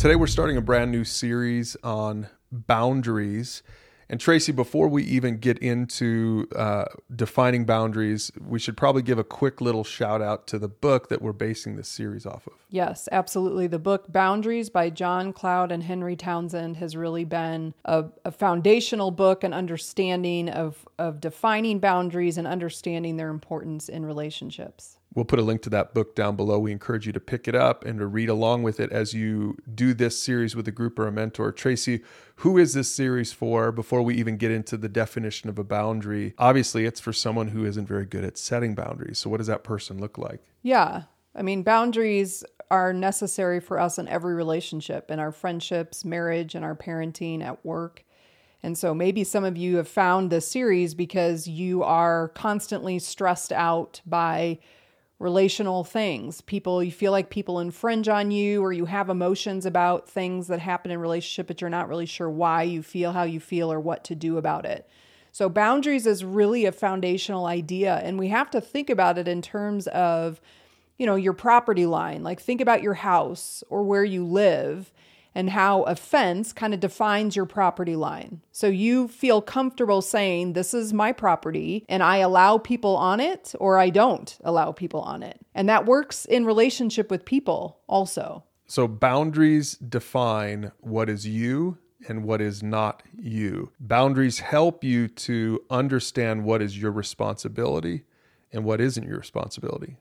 Today, we're starting a brand new series on boundaries. And Tracy, before we even get into uh, defining boundaries, we should probably give a quick little shout out to the book that we're basing this series off of. Yes, absolutely. The book Boundaries by John Cloud and Henry Townsend has really been a, a foundational book and understanding of, of defining boundaries and understanding their importance in relationships. We'll put a link to that book down below. We encourage you to pick it up and to read along with it as you do this series with a group or a mentor. Tracy, who is this series for before we even get into the definition of a boundary? Obviously, it's for someone who isn't very good at setting boundaries. So, what does that person look like? Yeah. I mean, boundaries are necessary for us in every relationship, in our friendships, marriage, and our parenting, at work. And so maybe some of you have found this series because you are constantly stressed out by relational things. People, you feel like people infringe on you, or you have emotions about things that happen in relationship, but you're not really sure why you feel how you feel or what to do about it. So, boundaries is really a foundational idea, and we have to think about it in terms of, you know, your property line. Like, think about your house or where you live and how a fence kind of defines your property line. So you feel comfortable saying, This is my property, and I allow people on it, or I don't allow people on it. And that works in relationship with people also. So boundaries define what is you and what is not you. Boundaries help you to understand what is your responsibility and what isn't your responsibility.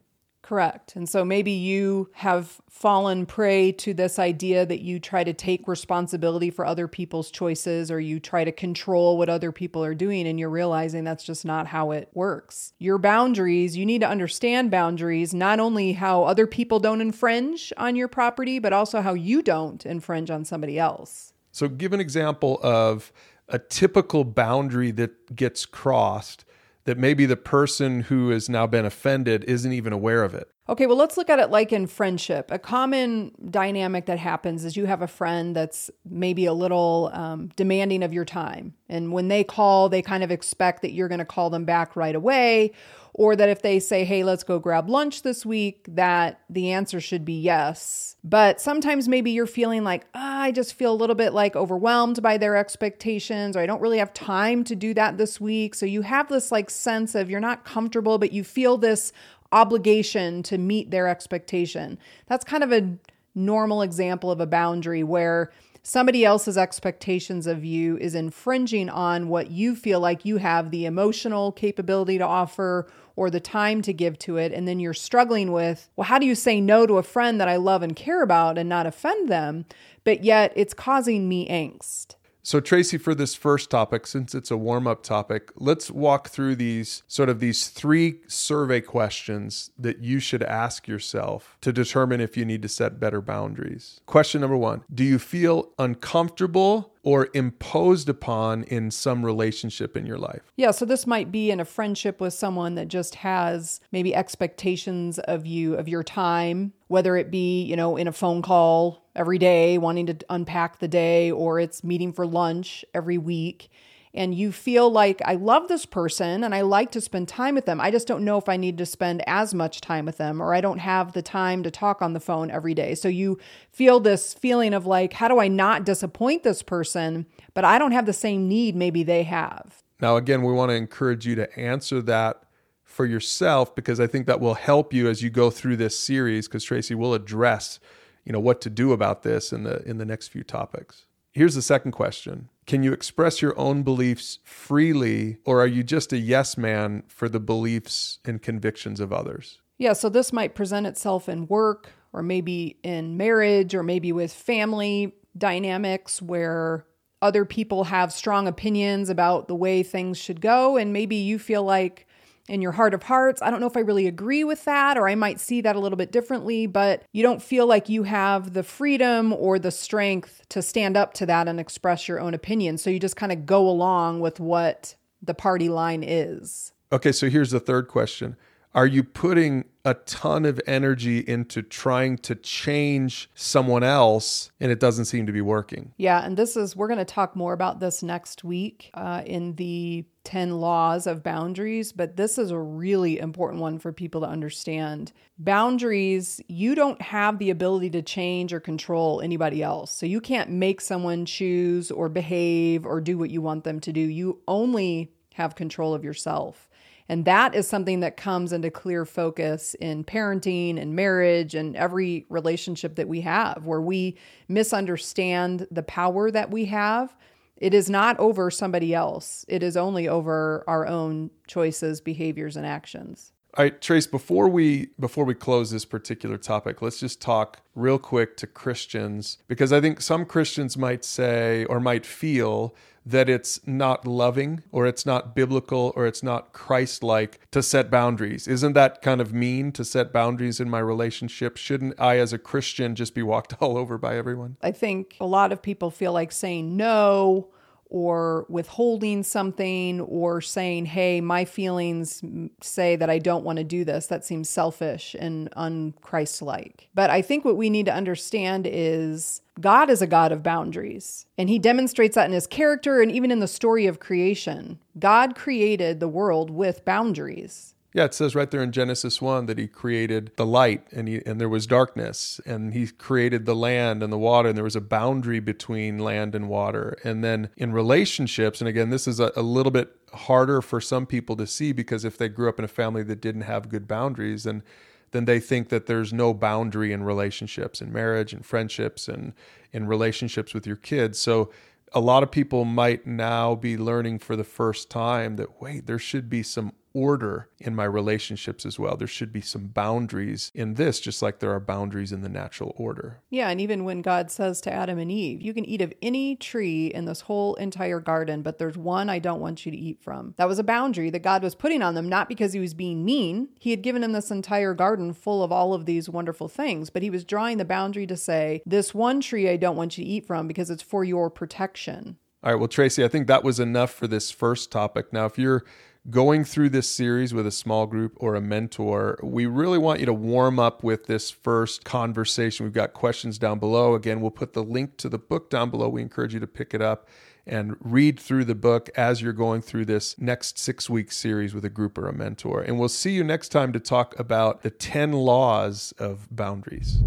Correct. And so maybe you have fallen prey to this idea that you try to take responsibility for other people's choices or you try to control what other people are doing, and you're realizing that's just not how it works. Your boundaries, you need to understand boundaries, not only how other people don't infringe on your property, but also how you don't infringe on somebody else. So, give an example of a typical boundary that gets crossed that maybe the person who has now been offended isn't even aware of it. Okay, well, let's look at it like in friendship. A common dynamic that happens is you have a friend that's maybe a little um, demanding of your time. And when they call, they kind of expect that you're going to call them back right away, or that if they say, hey, let's go grab lunch this week, that the answer should be yes. But sometimes maybe you're feeling like, oh, I just feel a little bit like overwhelmed by their expectations, or I don't really have time to do that this week. So you have this like sense of you're not comfortable, but you feel this obligation to meet their expectation. That's kind of a normal example of a boundary where somebody else's expectations of you is infringing on what you feel like you have the emotional capability to offer or the time to give to it. And then you're struggling with, well, how do you say no to a friend that I love and care about and not offend them? But yet it's causing me angst. So, Tracy, for this first topic, since it's a warm up topic, let's walk through these sort of these three survey questions that you should ask yourself to determine if you need to set better boundaries. Question number one Do you feel uncomfortable or imposed upon in some relationship in your life. Yeah, so this might be in a friendship with someone that just has maybe expectations of you, of your time, whether it be, you know, in a phone call every day, wanting to unpack the day, or it's meeting for lunch every week and you feel like I love this person and I like to spend time with them. I just don't know if I need to spend as much time with them or I don't have the time to talk on the phone every day. So you feel this feeling of like, how do I not disappoint this person? But I don't have the same need maybe they have. Now, again, we want to encourage you to answer that for yourself because I think that will help you as you go through this series because Tracy will address, you know, what to do about this in the in the next few topics. Here's the second question Can you express your own beliefs freely, or are you just a yes man for the beliefs and convictions of others? Yeah, so this might present itself in work, or maybe in marriage, or maybe with family dynamics where other people have strong opinions about the way things should go, and maybe you feel like in your heart of hearts, I don't know if I really agree with that, or I might see that a little bit differently, but you don't feel like you have the freedom or the strength to stand up to that and express your own opinion. So you just kind of go along with what the party line is. Okay, so here's the third question are you putting a ton of energy into trying to change someone else and it doesn't seem to be working? Yeah, and this is, we're going to talk more about this next week uh, in the 10 laws of boundaries, but this is a really important one for people to understand. Boundaries, you don't have the ability to change or control anybody else. So you can't make someone choose or behave or do what you want them to do. You only have control of yourself. And that is something that comes into clear focus in parenting and marriage and every relationship that we have, where we misunderstand the power that we have. It is not over somebody else, it is only over our own choices, behaviors, and actions. All right, Trace, before we before we close this particular topic, let's just talk real quick to Christians because I think some Christians might say or might feel that it's not loving or it's not biblical or it's not Christ like to set boundaries. Isn't that kind of mean to set boundaries in my relationship? Shouldn't I, as a Christian, just be walked all over by everyone? I think a lot of people feel like saying no or withholding something or saying, hey, my feelings say that I don't want to do this. That seems selfish and unchristlike. But I think what we need to understand is God is a God of boundaries, and he demonstrates that in his character and even in the story of creation. God created the world with boundaries. Yeah, it says right there in Genesis 1 that he created the light and he, and there was darkness and he created the land and the water and there was a boundary between land and water. And then in relationships, and again, this is a, a little bit harder for some people to see because if they grew up in a family that didn't have good boundaries, then then they think that there's no boundary in relationships in marriage and friendships and in relationships with your kids. So a lot of people might now be learning for the first time that wait, there should be some order in my relationships as well. There should be some boundaries in this, just like there are boundaries in the natural order. Yeah. And even when God says to Adam and Eve, you can eat of any tree in this whole entire garden, but there's one I don't want you to eat from. That was a boundary that God was putting on them, not because he was being mean. He had given them this entire garden full of all of these wonderful things, but he was drawing the boundary to say, this one tree I don't want you to eat from because it's for your protection. All right. Well, Tracy, I think that was enough for this first topic. Now, if you're going through this series with a small group or a mentor, we really want you to warm up with this first conversation. We've got questions down below. Again, we'll put the link to the book down below. We encourage you to pick it up and read through the book as you're going through this next six week series with a group or a mentor. And we'll see you next time to talk about the 10 laws of boundaries.